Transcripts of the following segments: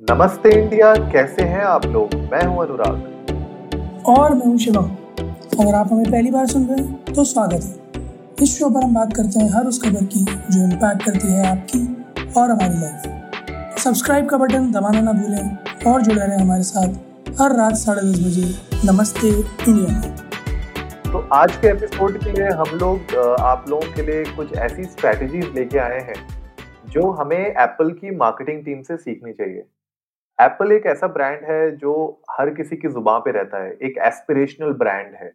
नमस्ते इंडिया कैसे हैं आप लोग? मैं हूँ अनुराग। और मैं हूँ शिवम अगर आप हमें पहली बार सुन रहे हैं तो स्वागत है। इस शो पर हम बात करते हैं हर उस खबर की जो इम्पैक्ट करती है आपकी और हमारी लाइफ सब्सक्राइब का बटन दबाना ना भूलें और जुड़े रहें हमारे साथ हर रात साढ़े दस बजे। नमस्ते इंडिया। में तो आज के एपिसोड के लिए हम लोग आप लोगों के लिए कुछ ऐसी स्ट्रेटजीज लेके आए हैं जो हमें एप्पल की मार्केटिंग टीम से सीखनी चाहिए। एप्पल एक ऐसा ब्रांड है जो हर किसी की ज़ुबान पे रहता है एक एस्पिरेशनल ब्रांड है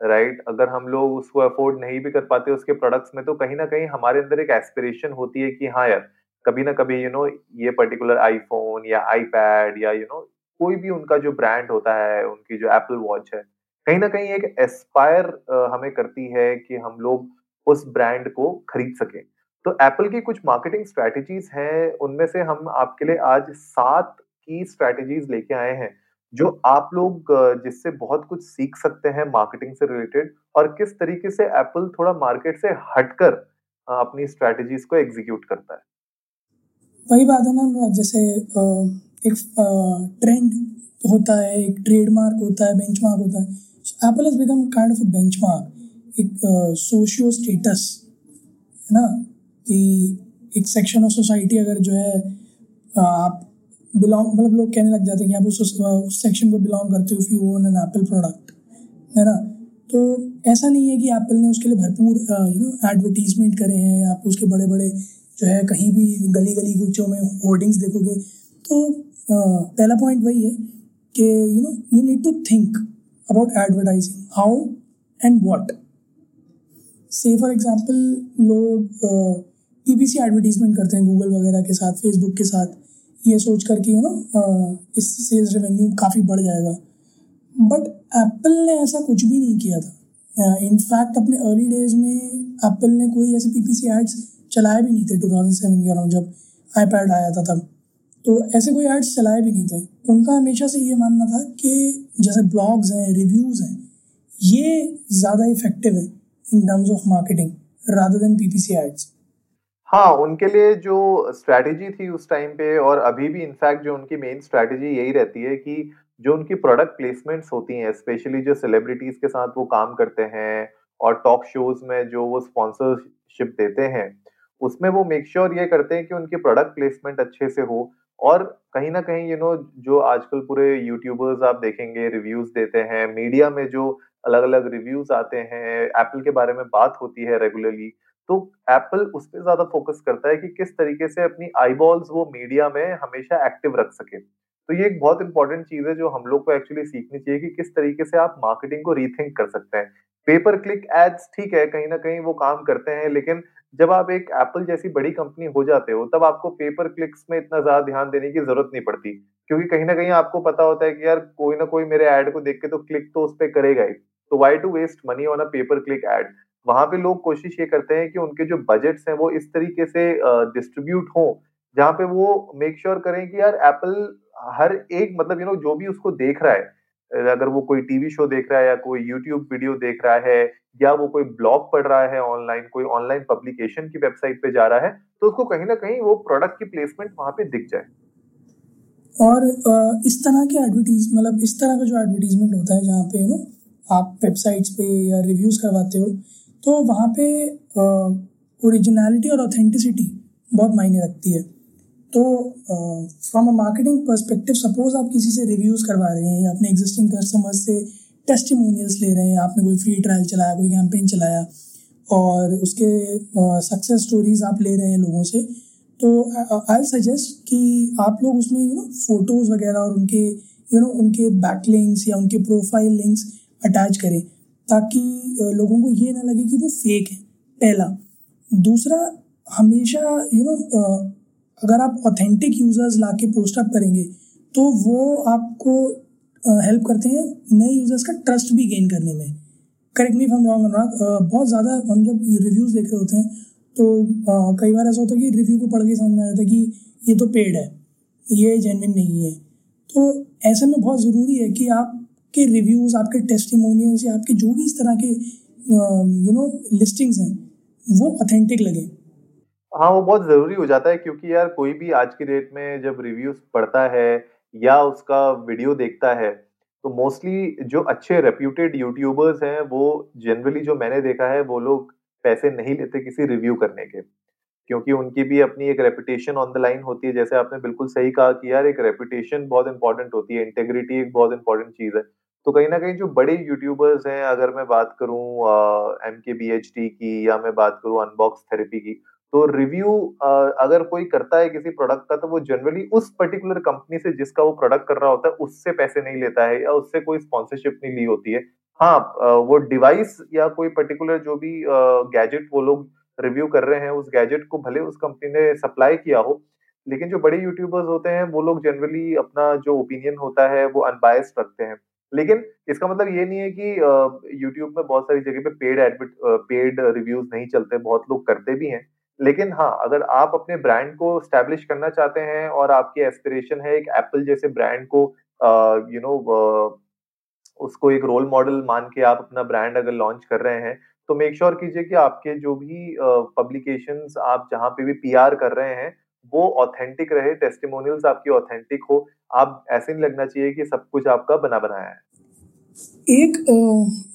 राइट right? अगर हम लोग उसको अफोर्ड नहीं भी कर पाते उसके प्रोडक्ट्स में तो कहीं ना कहीं हमारे अंदर एक एस्पिरेशन होती है कि हाँ यार कभी ना कभी यू you नो know, ये पर्टिकुलर आईफोन या आईपैड या यू you नो know, कोई भी उनका जो ब्रांड होता है उनकी जो एप्पल वॉच है कहीं ना कहीं एक एस्पायर हमें करती है कि हम लोग उस ब्रांड को खरीद सकें तो एप्पल की कुछ मार्केटिंग स्ट्रेटजीज हैं उनमें से हम आपके लिए आज सात की स्ट्रैटेजीज लेके आए हैं, जो आप लोग जिससे बहुत कुछ सीख सकते हैं मार्केटिंग से रिलेटेड और किस तरीके से एप्पल थोड़ा मार्केट से हटकर अपनी स्ट्रैटेजीज को एग्जीक्यूट करता है। वही बात है ना जैसे एक ट्रेंड होता है, एक ट्रेडमार्क होता है बेंचमार्क होता है Apple has become kind of benchmark एक सोशियो स्टेटस है ना? कि एक सेक्शन ऑफ़ सोसाइटी अगर जो है आप बिलोंग मतलब लोग कहने लग जाते हैं कि आप उस सेक्शन को बिलोंग करते हो you own an Apple product है ना? तो ऐसा नहीं है कि एप्पल ने उसके लिए भरपूर यू नो एडवर्टीजमेंट करे हैं आप उसके बड़े बड़े जो है कहीं भी गली गली गुच्चों में होर्डिंग्स देखोगे। तो आ, पहला पॉइंट वही है कि you know you need to think about advertising how and what say for example लोग पी बी सी एडवर्टीजमेंट करते हैं गूगल वगैरह के साथ फेसबुक के साथ। ये सोच कर कि यू नो इससे सेल्स रेवेन्यू काफ़ी बढ़ जाएगा। बट एप्पल ने ऐसा कुछ भी नहीं किया था। इनफैक्ट अपने अर्ली डेज़ में एप्पल ने कोई ऐसे पीपीसी एड्स चलाए भी नहीं थे 2007 के अराउंड जब आईपैड आया था तब। तो ऐसे कोई एड्स चलाए भी नहीं थे। उनका हमेशा से ये मानना था कि जैसे ब्लॉग्स हैं रिव्यूज़ हैं, ये ज़्यादा इफ़ेक्टिव है in terms of marketing rather than PPC ads हाँ, उनके लिए जो स्ट्रैटेजी थी उस टाइम पे और अभी भी इनफैक्ट जो उनकी मेन स्ट्रैटेजी यही रहती है कि जो उनकी प्रोडक्ट प्लेसमेंट्स होती हैं स्पेशली जो सेलिब्रिटीज के साथ वो काम करते हैं और टॉक शोज़ में जो वो स्पॉन्सरशिप देते हैं उसमें वो मेक श्योर sure ये करते हैं कि उनकी प्रोडक्ट प्लेसमेंट अच्छे से हो और कहीं ना कहीं यू नो जो आजकल पूरे यूट्यूबर्स आप देखेंगे रिव्यूज़ देते हैं मीडिया में जो अलग अलग रिव्यूज़ आते हैं एप्पल के बारे में बात होती है रेगुलरली तो एप्पल उस पर ज़्यादा फोकस करता है कि किस तरीके से अपनी आईबॉल्स वो मीडिया में हमेशा एक्टिव रख सके। तो ये एक बहुत इंपॉर्टेंट चीज़ है जो हम लोग को एक्चुअली सीखनी चाहिए कि किस तरीके से आप मार्केटिंग को रीथिंक कर सकते हैं। पेपर क्लिक एड्स ठीक है, कहीं ना कहीं वो काम करते हैं, लेकिन जब आप एक एप्पल जैसी बड़ी कंपनी हो जाते हो, तब आपको पेपर क्लिक्स में इतना ज़्यादा ध्यान देने की ज़रूरत नहीं पड़ती। क्योंकि कहीं ना कहीं आपको पता होता है कि यार कोई ना कोई मेरे एड को देख के तो क्लिक तो उस पर करेगा ही। तो why to waste money on a paper click ad वहाँ पे लोग कोशिश ये करते हैं कि उनके जो बजट्स हैं वो इस तरीके से डिस्ट्रीब्यूट हो, जहाँ पे वो मेक श्योर sure करें कि यार एप्पल हर एक मतलब यू नो जो भी उसको देख रहा है अगर वो कोई टीवी शो देख रहा है या कोई यूट्यूब वीडियो देख रहा है या वो कोई ब्लॉग पढ़ रहा है ऑनलाइन कोई ऑनलाइन पब्लिकेशन की वेबसाइट पे जा रहा है तो उसको कहीं ना कहीं वो प्रोडक्ट की प्लेसमेंट वहाँ पे दिख जाए। और इस तरह के एडवर्टीज मतलब इस तरह का जो एडवर्टीजमेंट होता है जहाँ पे नो आप वेबसाइट्स पे या रिव्यूज़ करवाते हो तो वहाँ पे ओरिजिनलिटी और ऑथेंटिसिटी बहुत मायने रखती है। तो from a marketing perspective suppose आप किसी से रिव्यूज़ करवा रहे हैं या अपने एग्जिस्टिंग कस्टमर्स से टेस्टिमोनियल्स ले रहे हैं आपने कोई फ्री ट्रायल चलाया कोई कैंपेन चलाया और उसके सक्सेस स्टोरीज आप ले रहे हैं लोगों से तो आई सजेस्ट कि आप लोग उसमें यू नो फ़ोटोज़ वगैरह और उनके यू you नो know, उनके बैक लिंक्स या उनके प्रोफ़ाइल लिंक्स अटैच करें। ताकि लोगों को ये ना लगे कि वो फेक है, पहला। दूसरा, हमेशा यू नो अगर आप ऑथेंटिक यूज़र्स ला के पोस्ट अप करेंगे तो वो आपको हेल्प करते हैं नए यूज़र्स का ट्रस्ट भी गेन करने में। Correct me for wrong Anurag बहुत ज़्यादा हम जब रिव्यूज़ देख रहे होते हैं तो कई बार ऐसा होता है कि रिव्यू को पढ़ के समझ में आ जाता है कि ये तो पेड है, ये जेनविन नहीं है। तो ऐसे में बहुत ज़रूरी है कि आप आपके रिव्यूज़ आपके टेस्टिमोनियल्स या आपके जो भी इस तरह के यू नो लिस्टिंग्स हैं वो ऑथेंटिक लगे हाँ, वो बहुत ज़रूरी हो जाता है क्योंकि यार कोई भी आज की डेट में जब रिव्यूज़ पढ़ता है या उसका वीडियो देखता है, तो मोस्टली जो अच्छे रेप्यूटेड यूट्यूबर्स हैं, वो जनरली जो मैंने देखा है, वो लोग पैसे नहीं लेते किसी रिव्यू करने के। क्योंकि उनकी भी अपनी एक रेपुटेशन ऑन द लाइन होती है, जैसे आपने बिल्कुल सही कहा कि यार एक रेपुटेशन बहुत इंपॉर्टेंट होती है, इंटेग्रिटी एक बहुत इम्पोर्टेंट चीज़ है। तो कहीं ना कहीं जो बड़े यूट्यूबर्स हैं, अगर मैं बात करूँ अ, एमकेबीएचडी की या मैं बात करूँ अनबॉक्स थेरेपी की, तो रिव्यू अगर कोई करता है किसी प्रोडक्ट का, तो वो जनरली उस पर्टिकुलर कंपनी से जिसका वो प्रोडक्ट कर रहा होता है, उससे पैसे नहीं लेता है या उससे कोई स्पॉन्सरशिप नहीं ली होती है। हाँ वो डिवाइस या कोई पर्टिकुलर जो भी गैजेट वो लोग रिव्यू कर रहे हैं, उस गैजेट को भले उस कंपनी ने सप्लाई किया हो, लेकिन जो बड़े यूट्यूबर्स होते हैं, वो लोग जनरली अपना जो ओपिनियन होता है, वो अनबायस्ड रखते हैं। लेकिन इसका मतलब ये नहीं है कि यूट्यूब में बहुत सारी जगह पे पेड एडवर्ट पेड रिव्यूज़ नहीं चलते, बहुत लोग करते भी हैं। लेकिन हाँ, अगर आप अपने ब्रांड को स्टैब्लिश करना चाहते हैं और आपकी एस्पिरेशन है एक एप्पल जैसे ब्रांड को यू नो उसको एक रोल मॉडल मान के आप अपना ब्रांड अगर लॉन्च कर रहे हैं, तो मेक श्योर कीजिए कि आपके जो भी अ, पब्लिकेशंस आप जहाँ पे भी पीआर कर रहे हैं, वो ऑथेंटिक रहे, टेस्टिमोनियल्स आपकी ऑथेंटिक हो। आप ऐसे नहीं लगना चाहिए कि सब कुछ आपका बना-बनाया है। एक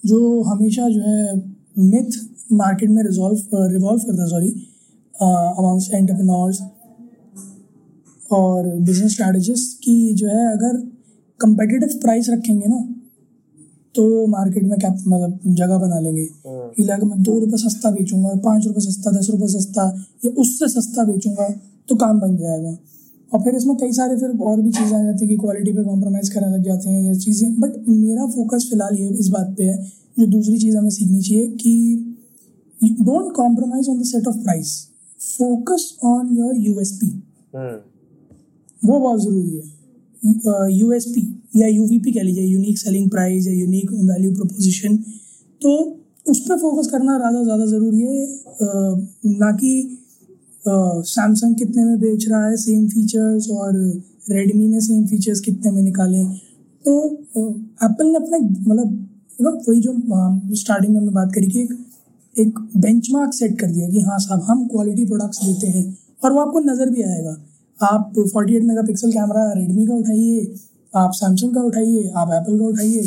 जो हमेशा जो है मिथ मार्केट में रिज़ॉल्व रिवॉल्व करता सॉरी अमॉन्ग्स्ट एंटरप्रेन्योर्स और बिज़नेस स्ट्रैटेजिस्ट की जो है अगर कंपेटिटिव प्राइस रखेंगे ना तो मार्केट में क्या मतलब जगह बना लेंगे। हुँ। कि लाइक मैं दो रुपये सस्ता बेचूँगा पाँच रुपये सस्ता दस रुपये सस्ता या उससे सस्ता बेचूँगा तो काम बन जाएगा। और फिर इसमें कई सारे फिर और भी चीज़ें आ जाती है कि क्वालिटी पे कॉम्प्रोमाइज़ करा लग जाते हैं ये चीज़ें। बट मेरा फोकस फ़िलहाल ये इस बात पे है जो दूसरी चीज़ हमें सीखनी चाहिए कि don't compromise on the set of price focus on your हुँ। वो बहुत ज़रूरी है। यूएसपी या यूवीपी कह लीजिए यूनिक सेलिंग प्राइस या यूनिक वैल्यू प्रोपोजिशन तो उस पर फोकस करना ज़्यादा ज़्यादा ज़रूरी है। ना कि सैमसंग कितने में बेच रहा है सेम फीचर्स और रेडमी ने सेम फीचर्स कितने में निकाले तो एप्पल ने अपने मतलब यू नो वही जो स्टार्टिंग में हमने बात करी कि एक एक बेंचमार्क सेट कर दिया कि हाँ साहब, हम क्वालिटी प्रोडक्ट्स देते हैं और वो आपको नज़र भी आएगा। आप फोर्टी 48 मेगापिक्सल कैमरा रेडमी का उठाइए आप सैमसंग का उठाइए आप एप्पल का उठाइए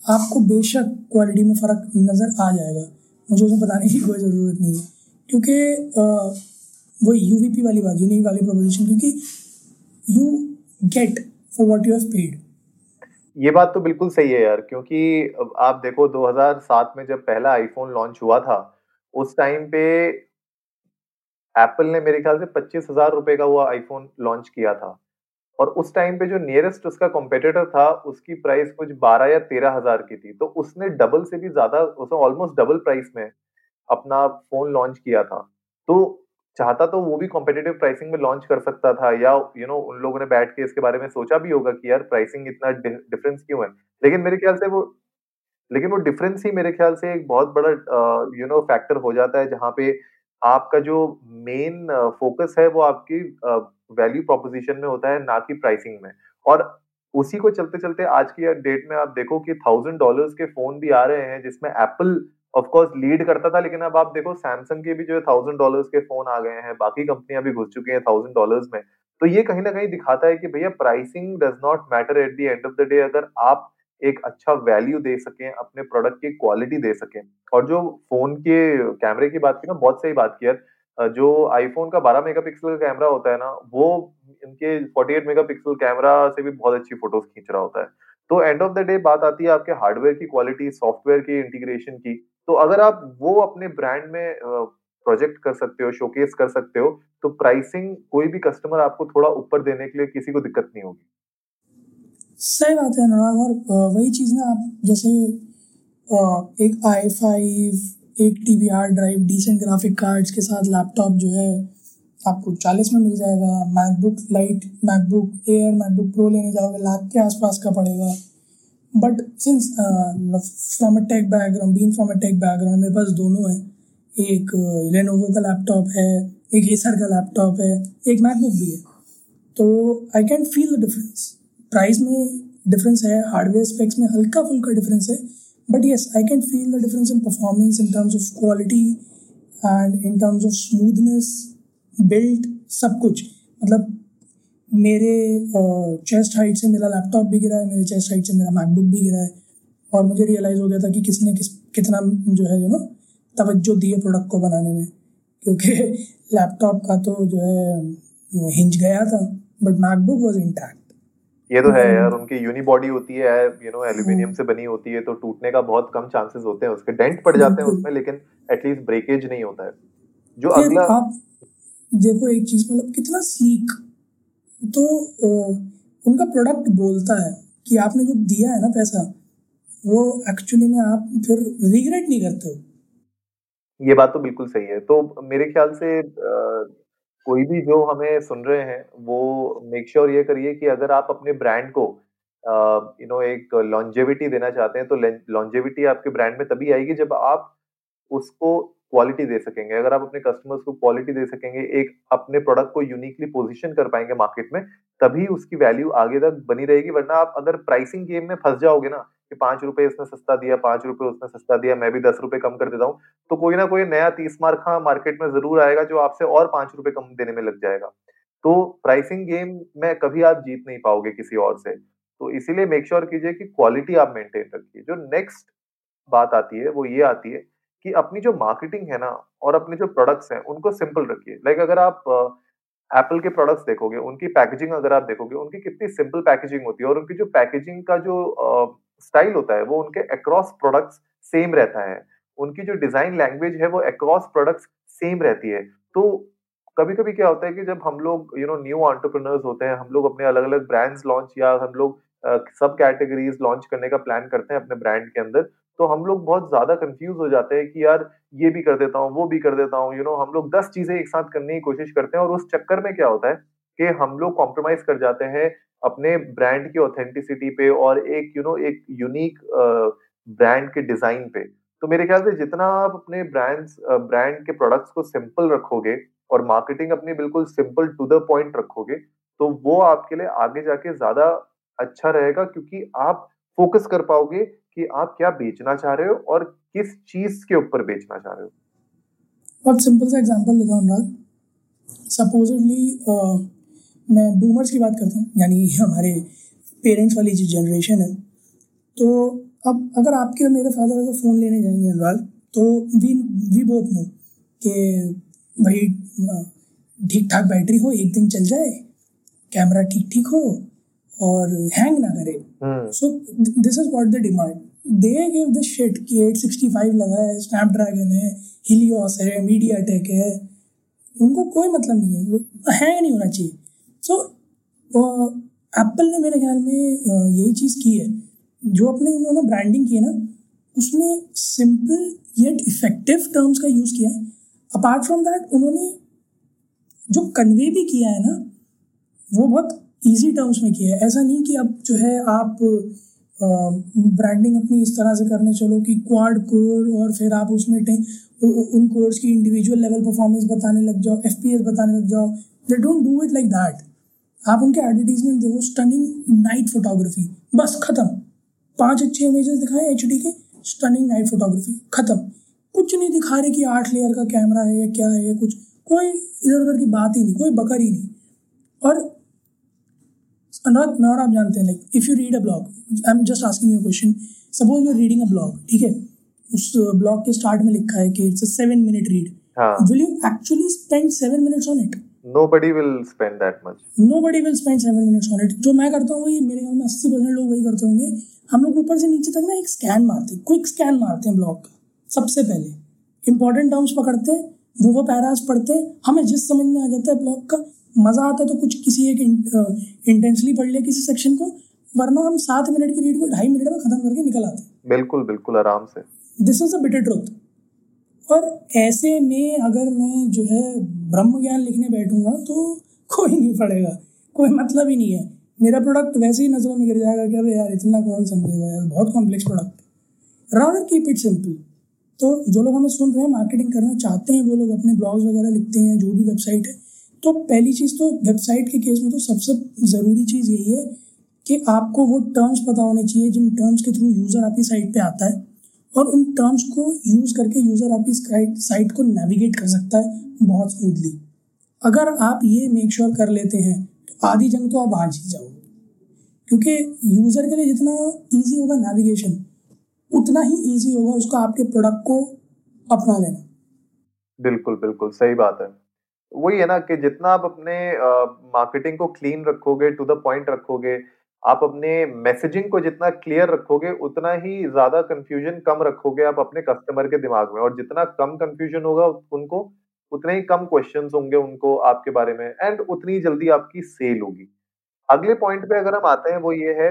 आपको बेशक क्वालिटी में फ़र्क नज़र आ जाएगा। मुझे उसमें बताने की कोई ज़रूरत नहीं है। क्योंकि वो यूवीपी वाली बात यूनिक वाली प्रोपोजिशन क्योंकि you get for what you have paid ये बात तो बिल्कुल सही है यार क्योंकि आप देखो 2007 में जब पहला आईफ़ोन लॉन्च हुआ था, उस टाइम पे एप्पल ने मेरे ख्याल से ₹25,000 का वो आईफ़ोन लॉन्च किया था। और उस टाइम पे जो नियरेस्ट उसका कॉम्पिटिटर था, उसकी प्राइस कुछ 12 या 13,000 की थी। तो उसने डबल से भी ज़्यादा उसने ऑलमोस्ट डबल प्राइस में अपना फ़ोन लॉन्च किया था। तो चाहता तो वो भी कॉम्पिटेटिव प्राइसिंग में लॉन्च कर सकता था या यू you नो know, उन लोगों ने बैठ के इसके बारे में सोचा भी होगा कि यार प्राइसिंग इतना डिफरेंस क्यों है? लेकिन मेरे ख्याल से वो लेकिन वो डिफरेंस ही मेरे ख्याल से एक बहुत बड़ा यू नो फैक्टर हो जाता है जहाँ पे आपका जो मेन फोकस है वो आपकी वैल्यू प्रोपोज़िशन में होता है ना कि प्राइसिंग में। और उसी को चलते-चलते आज की डेट में आप देखो कि $1000 के फ़ोन भी आ रहे हैं जिसमें एप्पल ऑफ़ कोर्स लीड करता था लेकिन अब आप देखो सैमसंग के भी जो है $1000 के फ़ोन आ गए हैं, बाकी कंपनियाँ भी घुस चुकी हैं $1000 में। तो ये कहीं ना कहीं दिखाता है कि भैया pricing does not matter at the end of the day अगर आप एक अच्छा वैल्यू दे सकें, अपने प्रोडक्ट की क्वालिटी दे सकें। और जो फ़ोन के कैमरे की बात की ना बहुत सही बात की यार। जो आईफ़ोन का 12 मेगापिक्सल का कैमरा होता है ना, वो इनके 48 मेगापिक्सल कैमरा से भी बहुत अच्छी फ़ोटोज़ खींच रहा होता है। तो एंड ऑफ़ द डे बात आती है आपके हार्डवेयर की क्वालिटी, सॉफ्टवेयर की इंटीग्रेशन की। तो अगर आप वो अपने ब्रांड में प्रोजेक्ट कर सकते हो, शोकेस कर सकते हो, तो प्राइसिंग कोई भी कस्टमर आपको थोड़ा ऊपर देने के लिए किसी को दिक्कत नहीं होगी। सही बात है अनुराग। और वही चीज़ ना आप जैसे एक आई फाइव एक T B hard drive decent graphic cards के साथ लैपटॉप जो है, आपको चालीस में मिल जाएगा। MacBook light MacBook Air MacBook Pro लेने जाओगे, लाख के आसपास का पड़ेगा। But since from a tech background being from a tech background मेरे पास दोनों है। एक लेनोवो का लैपटॉप है, एक एसर का लैपटॉप है, एक मैकबुक भी है। तो I can feel the difference price में डिफरेंस है हार्डवेयर स्पेक्स में हल्का फुल्का डिफरेंस है but yes I can feel the difference in performance in terms of quality and in terms of smoothness built सब कुछ। मतलब मेरे चेस्ट हाइट से मेरा लैपटॉप भी गिरा है, मेरे चेस्ट हाइट से मेरा मैकबुक भी गिरा है, और मुझे रियलाइज़ हो गया था कि किसने किस, कितना जो है यू नो तवज्जो दी है प्रोडक्ट को बनाने में। क्योंकि लैपटॉप का तो जो है, हिंज गया था बट मैकबुक वॉज़ इंटैक्ट ये तो है यार उनकी यूनी बॉडी होती है यू नो एल्यूमिनियम से बनी होती है तो टूटने का बहुत कम चांसेस होते हैं उसके। डेंट पड़ जाते हैं उसमें लेकिन एटलीस्ट ब्रेकेज नहीं होता है। जो अगला आप देखो एक चीज़ मतलब कितना स्लीक तो उनका प्रोडक्ट बोलता है कि आपने जो दिया है ना पैसा वो एक्चुअली में आप फिर रिग्रेट नहीं करते हो। ये बात तो बिल्कुल सही है। तो मेरे ख्याल से कोई भी जो हमें सुन रहे हैं, वो मेक श्योर sure ये करिए कि अगर आप अपने ब्रांड को यू नो एक लॉन्जेविटी देना चाहते हैं तो लॉन्जेविटी आपके ब्रांड में तभी आएगी जब आप उसको क्वालिटी दे सकेंगे। अगर आप अपने कस्टमर्स को क्वालिटी दे सकेंगे, एक अपने प्रोडक्ट को यूनिकली पोजीशन कर पाएँगे मार्केट में, तभी उसकी वैल्यू आगे तक बनी रहेगी, वरना आप अगर प्राइसिंग गेम में फंस जाओगे ना कि पाँच रुपए इसने सस्ता दिया, पाँच रुपए उसने सस्ता दिया, मैं भी दस रुपए कम कर देता हूँ। तो कोई ना कोई नया तीस मार्क मार्केट में ज़रूर आएगा जो आपसे और पाँच रुपए कम देने में लग जाएगा। तो प्राइसिंग गेम में कभी आप जीत नहीं पाओगे किसी और से। तो इसीलिए मेक श्योर कीजिए कि क्वालिटी आप मेंटेन रखिए। जो नेक्स्ट बात आती है, वो ये आती है कि अपनी जो मार्केटिंग है ना और अपने जो प्रोडक्ट्स हैं, उनको सिंपल रखिए। लाइक अगर आप एप्पल के प्रोडक्ट्स देखोगे, उनकी पैकेजिंग अगर आप देखोगे, उनकी कितनी सिंपल पैकेजिंग होती है और उनकी जो पैकेजिंग का जो स्टाइल होता है, वो उनके अक्रॉस प्रोडक्ट्स सेम रहता है। उनकी जो डिज़ाइन लैंग्वेज है, वो अक्रॉस प्रोडक्ट्स सेम रहती है। तो कभी कभी क्या होता है कि जब हम लोग यू नो न्यू ऑन्टरप्रनर्स होते हैं, हम लोग अपने अलग अलग ब्रांड्स लॉन्च या हम लोग सब कैटेगरीज लॉन्च करने का प्लान करते हैं अपने ब्रांड के अंदर तो हम लोग बहुत ज़्यादा कंफ्यूज हो जाते हैं कि यार, ये भी कर देता हूँ, वो भी कर देता हूँ। यू नो हम लोग दस चीज़ें एक साथ करने की कोशिश करते हैं और उस चक्कर में क्या होता है कि हम लोग कॉम्प्रोमाइज कर जाते हैं अपने ब्रांड की ऑथेंटिसिटी पे और एक यू you नो know, एक यूनिक ब्रांड के डिज़ाइन पे। तो मेरे ख्याल से जितना आप अपने ब्रांड्स ब्रांड के प्रोडक्ट्स को सिंपल रखोगे और मार्केटिंग अपनी बिल्कुल सिंपल टू द पॉइंट रखोगे तो वो आपके लिए आगे जाके ज़्यादा अच्छा रहेगा क्योंकि आप फोकस कर पाओगे कि आप क्या बेचना चाह रहे हो और किस चीज़ के ऊपर बेचना चाह रहे हो। बहुत सिंपल सा एग्जांपल लेता हूँ सपोजिटली मैं बूमर्स की बात करता हूँ यानी हमारे पेरेंट्स वाली जो जनरेशन है तो अब अगर आपके और मेरे फादर अगर फ़ोन लेने जाएँगे अनुराग तो वी वी बोथ नो कि भाई ठीक ठाक बैटरी हो एक दिन चल जाए कैमरा ठीक ठीक हो और हैंग ना करे। So this is what the demand they give this shit कि 865 लगा है स्नैपड्रैगन है हिलियोस है मीडिया टेक है उनको कोई मतलब नहीं है हैंग नहीं होना चाहिए। सो एप्पल ने मेरे ख्याल में यही चीज़ की है। जो अपने उन्होंने ब्रांडिंग की है ना, उसमें सिंपल येट इफ़ेक्टिव टर्म्स का यूज़ किया है। अपार्ट फ्रॉम दैट उन्होंने जो कन्वे भी किया है ना, वो बहुत ईजी टर्म्स में किया है। ऐसा नहीं कि अब जो है आप ब्रांडिंग अपनी इस तरह से करने चलो कि क्वाड कोर और फिर आप उसमें उन कोर्स की इंडिविजुअल लेवल परफॉर्मेंस बताने लग जाओ एफपीएस बताने लग जाओ। They don't do it like that आप उनके एडवर्टीजमेंट देखो स्टनिंग नाइट फोटोग्राफी बस खत्म। पाँच अच्छे इमेजेस दिखाए एचडी के स्टनिंग नाइट फोटोग्राफी खत्म। कुछ नहीं दिखा रहे कि आठ लेयर का कैमरा है या क्या है या कुछ। कोई इधर उधर की बात ही नहीं कोई बकर ही नहीं। और अनुराग मैं और आप जानते हैं like if you read a blog I am just asking you question suppose you reading a blog ठीक है? उस ब्लॉग के स्टार्ट में लिखा है कि it's a seven minute read will you actually spend seven minutes on it nobody will spend that much. Nobody will spend 7 minutes on it. जो मैं करता हूँ वही मेरे ख्याल में 80 परसेंट लोग वही करते होंगे। हम लोग ऊपर से नीचे तक ना एक स्कैन मारते हैं क्विक स्कैन मारते हैं ब्लॉग का सबसे पहले। इंपॉर्टेंट टर्म्स पकड़ते हैं वो वो पैरास पढ़ते हैं। हमें जिस समझ में आ जाता है ब्लॉग का मज़ा आता है तो कुछ किसी एक इंटेंसली पढ़ लिया किसी सेक्शन को वरना हम सात मिनट की रीड को ढाई मिनट में खत्म करके निकल आते हैं। बिल्कुल बिल्कुल आराम से। This is a bitter truth और ऐसे में अगर मैं जो है ब्रह्म ज्ञान लिखने बैठूँगा तो कोई नहीं पड़ेगा कोई मतलब ही नहीं है। मेरा प्रोडक्ट वैसे ही नज़रों में गिर जाएगा कि अरे यार इतना कौन समझेगा यार, बहुत complex product rather keep it simple तो जो लोग हमें सुन रहे हैं मार्केटिंग करना चाहते हैं, वो लोग अपने ब्लॉग्स वगैरह लिखते हैं, जो भी वेबसाइट है। तो पहली चीज़ तो वेबसाइट के केस में तो सबसे ज़रूरी चीज़ यही है कि आपको वो टर्म्स पता होने चाहिए, जिन टर्म्स के थ्रू यूज़र आपकी साइट पे आता है। और उन टर्म्स को यूज़ करके यूज़र आपकी साइट को नेविगेट कर सकता है बहुत स्मूथली अगर आप ये मेक श्योर कर लेते हैं तो आधी जंग तो आप आज ही जाओ क्योंकि यूज़र के लिए जितना ईजी होगा नेविगेशन उतना ही ईजी होगा उसको आपके प्रोडक्ट को अपना लेना। बिल्कुल बिल्कुल, सही बात है। वही है ना कि जितना आप अपने मार्केटिंग को क्लीन रखोगे टू द पॉइंट रखोगे आप अपने मैसेजिंग को जितना क्लियर रखोगे, उतना ही ज़्यादा कंफ्यूजन कम रखोगे आप अपने कस्टमर के दिमाग में। और जितना कम कंफ्यूजन होगा, उनको, उतने ही कम क्वेश्चन होंगे उनको आपके बारे में एंड उतनी जल्दी आपकी सेल होगी। अगले पॉइंट पे अगर हम आते हैं, वो ये है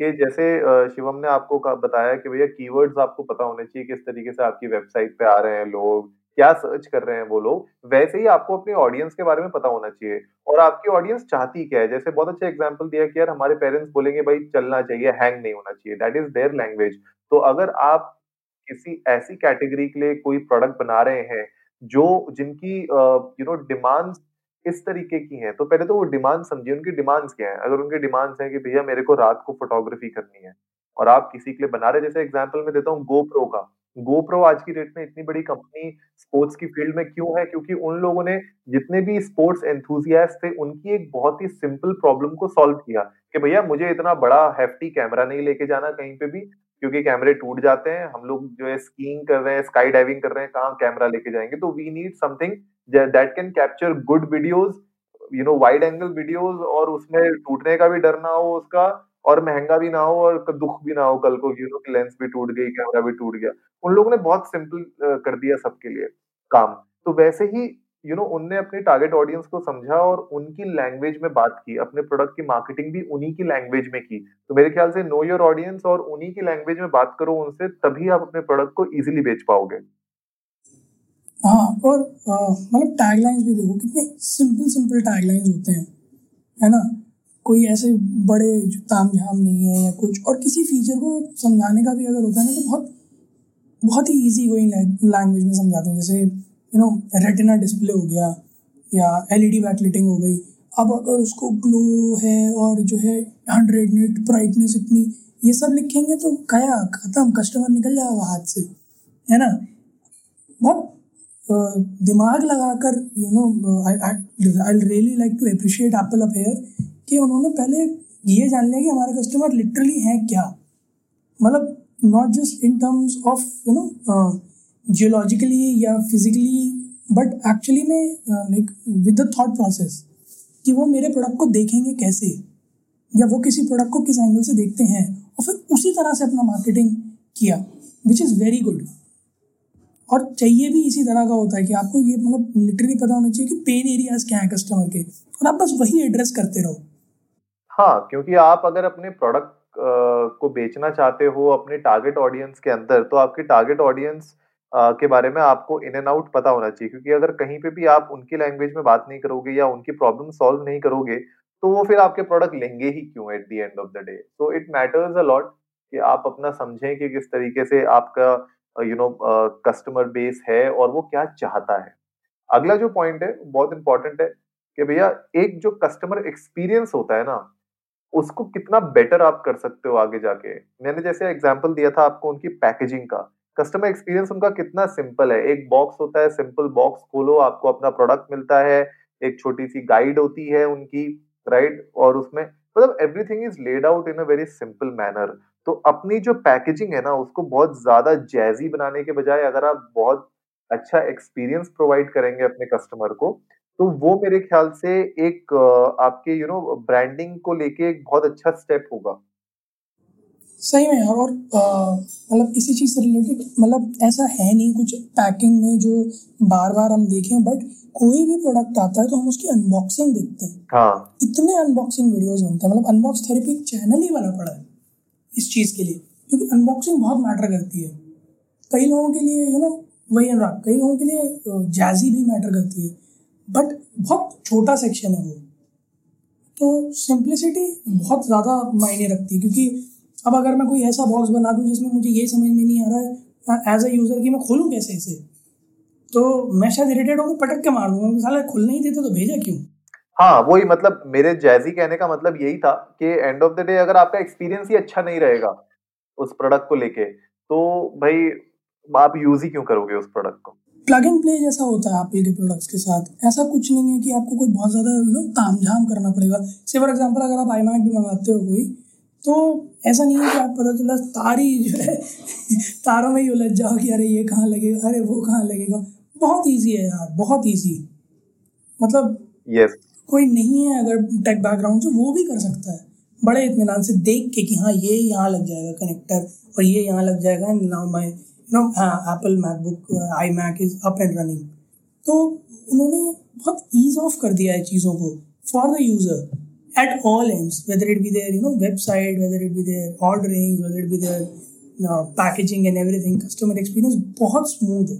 कि जैसे शिवम ने आपको बताया कि भैया कीवर्ड्स आपको पता होने चाहिए, किस तरीके से आपकी वेबसाइट पे आ रहे हैं लोग क्या सर्च कर रहे हैं वो लोग, वैसे ही आपको अपने ऑडियंस के बारे में पता होना चाहिए। और आपकी ऑडियंस चाहती क्या है? जैसे बहुत अच्छा एग्ज़ाम्पल दिया कि यार, हमारे पेरेंट्स बोलेंगे, भाई, चलना चाहिए हैंग नहीं होना चाहिए। दैट इज़ देयर लैंग्वेज तो अगर आप किसी ऐसी कैटेगरी के लिए कोई प्रोडक्ट बना रहे हैं, जो जिनकी यू नो डिमांड्स इस तरीके की हैं तो पहले तो वो डिमांड समझिए, उनकी डिमांड्स क्या है? अगर उनकी डिमांड्स हैं कि भैया, मेरे को रात को फोटोग्राफी करनी है, और आप किसी के लिए बना रहे जैसे एग्जांपल में देता हूँ गोप्रो का। गोप्रो आज की डेट में इतनी बड़ी कंपनी स्पोर्ट्स की फ़ील्ड में क्यों है? क्योंकि उन लोगों ने जितने भी स्पोर्ट्स एंथुजियास्ट थे, उनकी एक बहुत ही सिंपल प्रॉब्लम को सॉल्व किया कि भैया, मुझे इतना बड़ा हेफ्टी कैमरा नहीं लेके जाना कहीं पे भी, क्योंकि कैमरे टूट जाते हैं, हम लोग जो है स्कीइंग कर रहे हैं स्काई डाइविंग कर रहे हैं, कहाँ कैमरा लेके जाएँगे? तो we need something that can capture good videos you know wide angle videos और उसमें टूटने का भी डर ना हो उसका। और महँगा भी ना हो और दुख भी ना हो कल को यू नो कि लेंस भी टूट गई कैमरा भी टूट गया। उन लोगों ने बहुत सिंपल कर दिया सबके लिए काम। तो वैसे ही यू नो उनने अपनी टारगेट ऑडियंस को समझा और उनकी लैंग्वेज में बात की, अपने प्रोडक्ट की मार्केटिंग भी उन्हीं की लैंग्वेज में की। तो मेरे ख्याल से नो योर ऑडियंस और उन्हीं की लैंग्वेज में बात करो उनसे, तभी आप अपने प्रोडक्ट को इजीली बेच पाओगे। हाँ और मतलब टैगलाइंस भी देखो, कितने सिंपल सिंपल टैगलाइंस होते हैं, है ना? कोई ऐसे बड़े ताम झाम नहीं है या कुछ, और किसी फीचर को समझाने का भी अगर होता है ना तो बहुत बहुत ही ईजी गोइंग लैंग्वेज में समझाते हैं। जैसे यू नो रेटिना डिस्प्ले हो गया, या एलईडी बैकलाइटिंग हो गई। अब अगर उसको ग्लो है और जो है हंड्रेड निट ब्राइटनेस इतनी, ये सब लिखेंगे तो कया खत्म कस्टमर निकल जाएगा हाथ से, है ना? बहुत दिमाग लगाकर you know I really like to appreciate Apple affair कि उन्होंने पहले ये जान लिया कि हमारे कस्टमर लिटरली हैं क्या? मतलब not just in terms of you know geologically या फिजिकली बट एक्चुअली में like with the thought process कि वो मेरे प्रोडक्ट को देखेंगे कैसे? या वो किसी प्रोडक्ट को किस एंगल से देखते हैं? और फिर उसी तरह से अपना मार्केटिंग किया विच इज़ वेरी गुड और चाहिए भी इसी तरह का होता है कि आपको ये मतलब लिटरली पता होना चाहिए कि पेन एरियाज़ क्या है कस्टमर के। और आप बस वही एड्रेस करते रहो। हाँ क्योंकि आप अगर अपने प्रोडक्ट को बेचना चाहते हो अपने टारगेट ऑडियंस के अंदर तो आपकी टारगेट ऑडियंस के बारे में आपको इन एंड आउट पता होना चाहिए। क्योंकि अगर कहीं पे भी आप उनकी लैंग्वेज में बात नहीं करोगे या उनकी प्रॉब्लम सॉल्व नहीं करोगे तो वो फिर आपके प्रोडक्ट लेंगे ही क्यों at the end of the day so it matters a lot कि आप अपना समझें कि किस तरीके से आपका यू नो कस्टमर बेस है और वो क्या चाहता है। अगला जो पॉइंट है, बहुत इंपॉर्टेंट है कि भैया, एक जो कस्टमर एक्सपीरियंस होता है ना उसको कितना बेटर आप कर सकते हो आगे जाके? मैंने जैसे एग्ज़ाम्पल दिया था आपको उनकी पैकेजिंग का। कस्टमर एक्सपीरियंस उनका कितना सिंपल है। एक बॉक्स होता है सिंपल बॉक्स खोलो, आपको अपना प्रोडक्ट मिलता है। एक छोटी सी गाइड होती है उनकी राइट और उसमें मतलब everything is laid out in a very simple manner तो अपनी जो पैकेजिंग है ना, उसको बहुत ज़्यादा जैजी बनाने के बजाय अगर आप बहुत अच्छा एक्सपीरियंस प्रोवाइड करेंगे अपने कस्टमर को तो वो मेरे ख्याल से एक आपके यू नो ब्रांडिंग को लेके एक बहुत अच्छा स्टेप होगा। सही में यार और मतलब इसी चीज़ से रिलेटेड मतलब ऐसा है नहीं कुछ पैकिंग में जो बार बार हम देखें बट कोई भी प्रोडक्ट आता है तो हम उसकी अनबॉक्सिंग देखते हैं। हाँ। इतने अनबॉक्सिंग वीडियोस बनते हैं मतलब अनबॉक्स थेरेपी चैनल ही बना पड़ा है इस चीज़ के लिए क्योंकि अनबॉक्सिंग बहुत मैटर करती है। कई लोगों के लिए यू नो वही अनुराग कई लोगों के लिए जैजी भी मैटर करती है। बट बहुत छोटा सेक्शन है वो। तो सिंप्लिसिटी बहुत ज़्यादा मायने रखती है, क्योंकि अब अगर मैं कोई ऐसा बॉक्स बना दूँ जिसमें मुझे ये समझ में नहीं आ रहा है एज अ यूज़र कि मैं खोलूँ कैसे इसे? तो मैं शायद इरिटेट होकर पटक के मार दूँगा। साला खुल नहीं देते तो भेजा क्यों? हाँ वही मतलब मेरे जैजी कहने का मतलब यही था कि एंड ऑफ़ द डे अगर आपका एक्सपीरियंस ही अच्छा नहीं रहेगा उस प्रोडक्ट को लेके तो भाई आप यूज़ ही क्यों करोगे उस प्रोडक्ट को? प्लग एंड प्ले जैसा होता है एप्पल के प्रोडक्ट्स के साथ। ऐसा कुछ नहीं है कि आपको कोई बहुत ज़्यादा यू नो ताम झाम करना पड़ेगा। से फॉर एग्ज़ाम्पल अगर आप आई भी मंगाते हो कोई तो ऐसा नहीं है कि आप पता चला तारी जो है तारों में ही उलझ जाओ कि अरे ये कहाँ लगेगा अरे वो कहाँ लगेगा। बहुत ईजी है यार बहुत ईजी मतलब yes. कोई नहीं है अगर टेक बैकग्राउंड से वो भी कर सकता है। बड़े इतमान से देख के कि हाँ ये यहाँ लग जाएगा कनेक्टर और ये यहाँ लग जाएगा now my no Apple MacBook iMac is up and running तो उन्होंने बहुत ईज ऑफ़ कर दिया है चीज़ों को for the user at all ends whether it be their you know website whether it be their ordering whether it be their packaging and everything customer experience बहुत smooth है।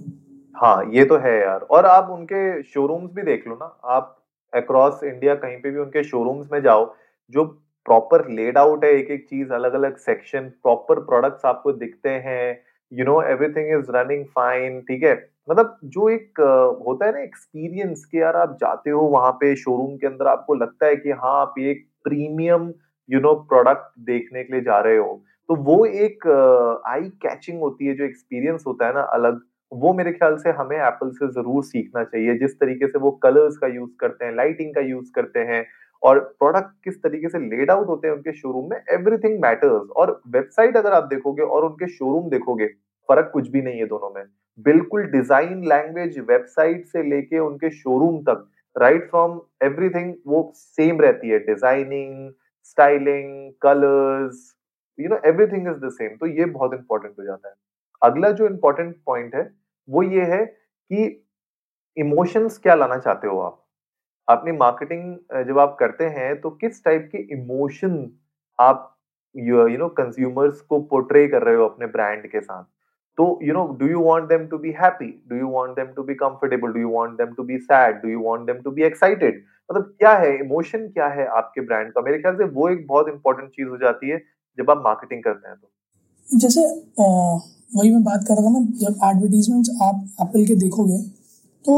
हाँ ये तो है यार। और आप उनके शोरूम्स भी देख लो ना। आप अक्रॉस इंडिया कहीं पे भी उनके शोरूम्स में जाओ, जो प्रॉपर लेड आउट है एक एक चीज़ अलग अलग सेक्शन प्रॉपर प्रोडक्ट्स आपको दिखते हैं you know everything is running fine ठीक है? मतलब जो एक होता है ना एक्सपीरियंस कि यार आप जाते हो वहाँ पे शोरूम के अंदर, आपको लगता है कि हाँ आप एक प्रीमियम यू नो प्रोडक्ट देखने के लिए जा रहे हो। तो वो एक आई कैचिंग होती है, जो एक्सपीरियंस होता है ना अलग, वो मेरे ख्याल से हमें एप्पल से ज़रूर सीखना चाहिए। जिस तरीके से वो कलर्स का यूज़ करते हैं लाइटिंग का यूज़ करते हैं और प्रोडक्ट किस तरीके से लेड आउट होते हैं उनके शोरूम में एवरीथिंग मैटर्स और वेबसाइट अगर आप देखोगे और उनके शोरूम देखोगे, फ़र्क कुछ भी नहीं है दोनों में। बिल्कुल डिज़ाइन लैंग्वेज वेबसाइट से लेके उनके शोरूम तक राइट फ्रॉम एवरीथिंग वो सेम रहती है। Designing styling colours you know everything is the same तो ये बहुत इंपॉर्टेंट हो जाता है। अगला जो इंपॉर्टेंट पॉइंट है, वो ये है कि इमोशंस क्या लाना चाहते हो आप? अपनी मार्केटिंग जब आप करते हैं तो किस टाइप के इमोशन आप यू नो कंज्यूमर्स को पोर्ट्रे कर रहे हो अपने ब्रांड के साथ? तो you know do you want them to be happy do you want them to be comfortable do you want them to be sad do you want them to be excited मतलब क्या है emotion क्या है आपके brand का? मेरे ख्याल से वो एक बहुत इंपॉर्टेंट चीज़ हो जाती है जब आप मार्केटिंग करते हैं तो। जैसे वही मैं बात कर रहा था ना, जब एडवर्टीजमेंट्स आप एप्पल के देखोगे तो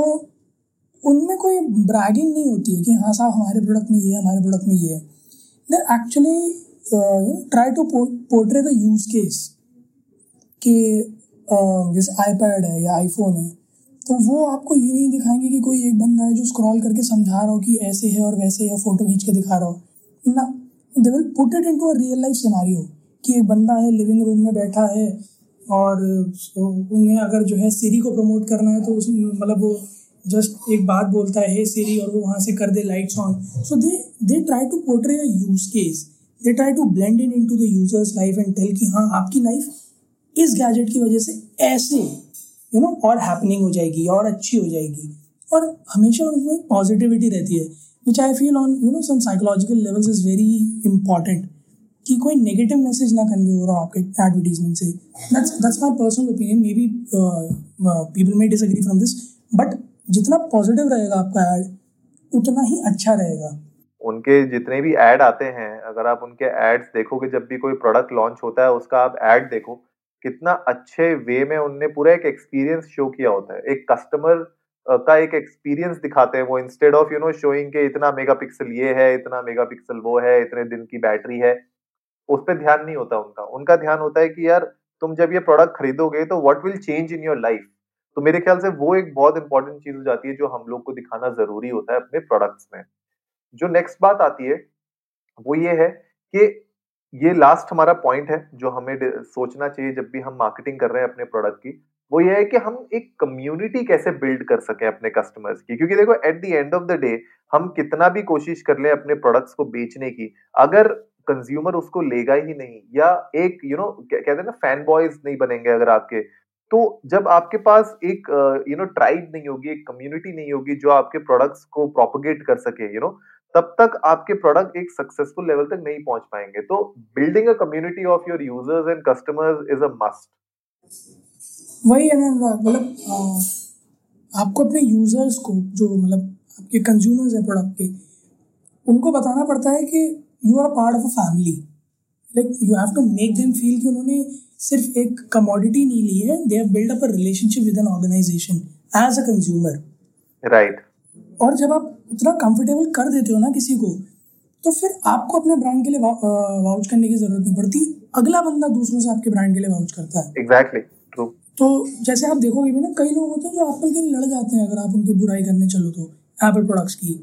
उनमें कोई ब्रैगिंग नहीं होती है कि हाँ साहब हमारे प्रोडक्ट में ये है हमारे प्रोडक्ट में ये है। They actually try to portray the use case कि uh, जैसे आईपैड है या आईफोन है तो वो आपको ये नहीं दिखाएँगे कि कोई एक बंदा है जो स्क्रॉल करके समझा रहा हो कि ऐसे है और वैसे है फ़ोटो खींच के दिखा रहा हो। ना they will put it into a real life scenario कि एक बंदा है लिविंग रूम में बैठा है और उन्हें अगर जो है सीरी को प्रमोट करना है तो उस मतलब वो जस्ट एक बात बोलता है सीरी, और वो वहाँ से कर दे lights on so they they try to portray a use case they try to blend in into the users life and tell कि हाँ आपकी लाइफ इस गैजेट की वजह से ऐसे यू नो और हैपनिंग हो जाएगी, और अच्छी हो जाएगी. और हमेशा उसमें पॉजिटिविटी रहती है which I feel on you know some psychological levels is very important कि कोई नेगेटिव मैसेज ना कन्वे हो रहा हो आपके एडवर्टीजमेंट से. That's that's my personal opinion maybe people may disagree from this but जितना पॉजिटिव रहेगा आपका एड उतना ही अच्छा रहेगा। उनके जितने भी एड आते हैं, अगर आप उनके एड्स देखोगे, जब भी कोई प्रोडक्ट लॉन्च होता है, उसका आप एड देखो, कितना अच्छे वे में उनने पूरा एक एक्सपीरियंस शो किया होता है। एक कस्टमर का एक एक्सपीरियंस दिखाते हैं वो instead of you know showing के इतना मेगापिक्सल ये है, इतना मेगापिक्सल वो है, इतने दिन की बैटरी है, उस पर ध्यान नहीं होता उनका। उनका ध्यान होता है कि यार, तुम जब ये प्रोडक्ट खरीदोगे तो what will change in your life तो मेरे ख्याल से वो एक बहुत इंपॉर्टेंट चीज़ हो जाती है जो हम लोग को दिखाना ज़रूरी होता है अपने प्रोडक्ट्स में। जो नेक्स्ट बात आती है वो ये है कि ये लास्ट हमारा पॉइंट है जो हमें सोचना चाहिए जब भी हम मार्केटिंग कर रहे हैं अपने प्रोडक्ट की वो ये है कि हम एक कम्युनिटी कैसे बिल्ड कर सकें अपने कस्टमर्स की। क्योंकि देखो at the end of the day हम कितना भी कोशिश कर ले अपने प्रोडक्ट्स को बेचने की अगर कंज्यूमर उसको लेगा ही नहीं या एक यू you नो know, कहते हैं ना फ़ैन बॉयज़ नहीं बनेंगे अगर आपके तो जब आपके पास एक यू नो ट्राइब नहीं होगी एक कम्युनिटी नहीं होगी जो आपके प्रोडक्ट्स को प्रोपोगेट कर सके यू you नो know, तब तक आपके प्रोडक्ट एक सक्सेसफुल लेवल तक नहीं पहुँच पाएँगे। तो building a community of your users and customers is a must वही है ना मतलब आपको अपने यूज़र्स को जो मतलब आपके कंज्यूमर्स है प्रोडक्ट के उनको बताना पड़ता है कि you are part of a family like you have to make them feel कि उन्होंने सिर्फ़ एक कमोडिटी नहीं ली है they have build up a relationship with an organisation as a consumer right और जब आप इतना कंफर्टेबल कर देते हो ना किसी को तो फिर आपको अपने ब्रांड के लिए वाउच करने की ज़रूरत नहीं पड़ती। अगला बंदा दूसरों से आपके ब्रांड के लिए वाउच करता है। Exactly exactly. तो जैसे आप देखोगे भी ना कई लोग होते हैं जो एप्पल के लिए लड़ जाते हैं अगर आप उनकी बुराई करने चलो तो एप्पल प्रोडक्ट्स की।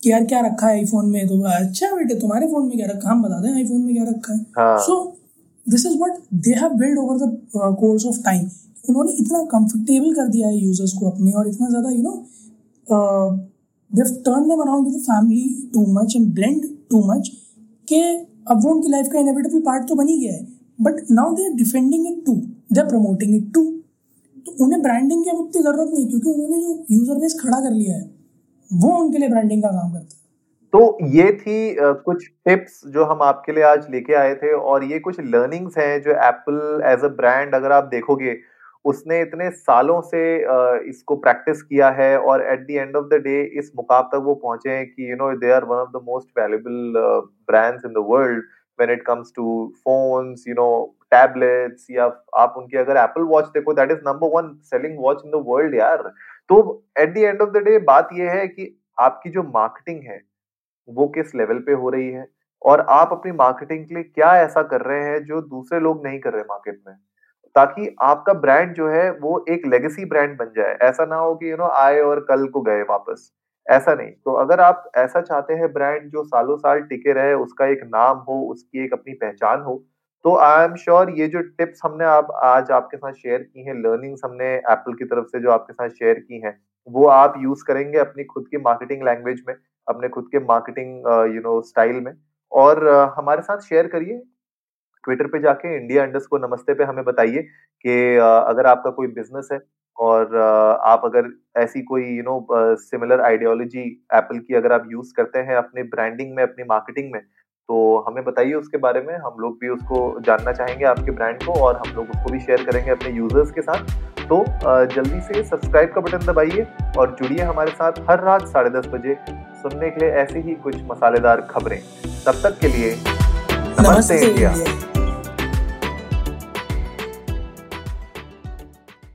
कि यार क्या रखा है आईफोन में? तो अच्छा बेटे तुम्हारे फ़ोन में क्या रखा? हम बता दें आईफोन में क्या रखा है? So this is what they have build over the course of time उन्होंने इतना कंफर्टेबल कर दिया है यूज़र्स को अपने और इतना ज़्यादा you know they've turn them around with family too much and blend too much के अब वो उनकी लाइफ का इनएविटेबल पार्ट तो बन ही गया है। But now they are defending it too they are promoting it too तो उन्हें ब्रांडिंग की अब उतनी ज़रूरत नहीं क्योंकि उन्होंने जो यूज़र बेस खड़ा कर लिया है वो उनके लिए ब्रांडिंग का काम करता है। तो ये थी कुछ टिप्स जो हम आपके लिए आज लेके आए थे और ये कुछ लर्निंग्स हैं जो एप्पल एज अ ब्रांड अगर आप देखोगे, उसने इतने सालों से इसको प्रैक्टिस किया है और at the end of the day इस मुकाम तक वो पहुँचे हैं कि you know they are one of the most valuable brands in the world when it comes to phones you know tablets या आप उनकी अगर एप्पल वॉच देखो that is number one selling watch in the world यार। तो at the end of the day बात यह है कि आपकी जो मार्केटिंग है, वो किस लेवल पे हो रही है? और आप अपनी मार्केटिंग के लिए क्या ऐसा कर रहे हैं जो दूसरे लोग नहीं कर रहे मार्केट में? ताकि आपका ब्रांड जो है, वो एक लेगेसी ब्रांड बन जाए। ऐसा ना हो कि यू नो आए और कल को गए वापस। ऐसा नहीं। तो अगर आप ऐसा चाहते हैं ब्रांड जो सालों साल टिके रहे, उसका एक नाम हो, उसकी एक अपनी पहचान हो तो आई एम श्योर ये जो टिप्स हमने आप आज आपके साथ शेयर की हैं लर्निंग्स हमने एप्पल की तरफ़ से जो आपके साथ शेयर की हैं वो आप यूज़ करेंगे अपनी खुद की मार्केटिंग लैंग्वेज में अपने खुद के मार्केटिंग यू नो स्टाइल में। और uh, हमारे साथ शेयर करिए। ट्विटर पे जाके इंडिया अंडर्स को नमस्ते पे हमें बताइए कि uh, अगर आपका कोई बिज़नेस है और uh, आप अगर ऐसी कोई you know similar ideology Apple की अगर आप यूज़ करते हैं अपने ब्रांडिंग में अपनी मार्केटिंग में तो हमें बताइए उसके बारे में। हम लोग भी उसको जानना चाहेंगे आपके ब्रांड को और हम लोग उसको भी शेयर करेंगे अपने यूज़र्स के साथ। तो जल्दी से सब्सक्राइब का बटन दबाइए और जुड़िए हमारे साथ हर रात साढ़े दस बजे सुनने के लिए ऐसी ही कुछ मसालेदार खबरें। तब तक के लिए नमस्ते इंडिया।